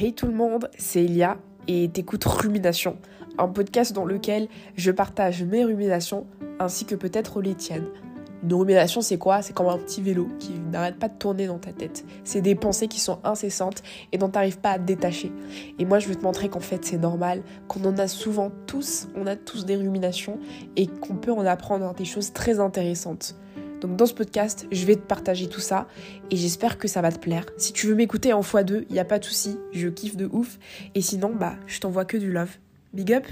Hey tout le monde, c'est Elia et t'écoutes Rumination, un podcast dans lequel je partage mes ruminations ainsi que peut-être les tiennes. Une rumination, c'est quoi? C'est comme un petit vélo qui n'arrête pas de tourner dans ta tête. C'est des pensées qui sont incessantes et dont t'arrives pas à détacher. Et moi, je veux te montrer qu'en fait, c'est normal, qu'on en a souvent tous, on a tous des ruminations et qu'on peut en apprendre des choses très intéressantes. Donc dans ce podcast, je vais te partager tout ça et j'espère que ça va te plaire. Si tu veux m'écouter en x2, il n'y a pas de souci, je kiffe de ouf. Et sinon, bah, je t'envoie que du love. Big up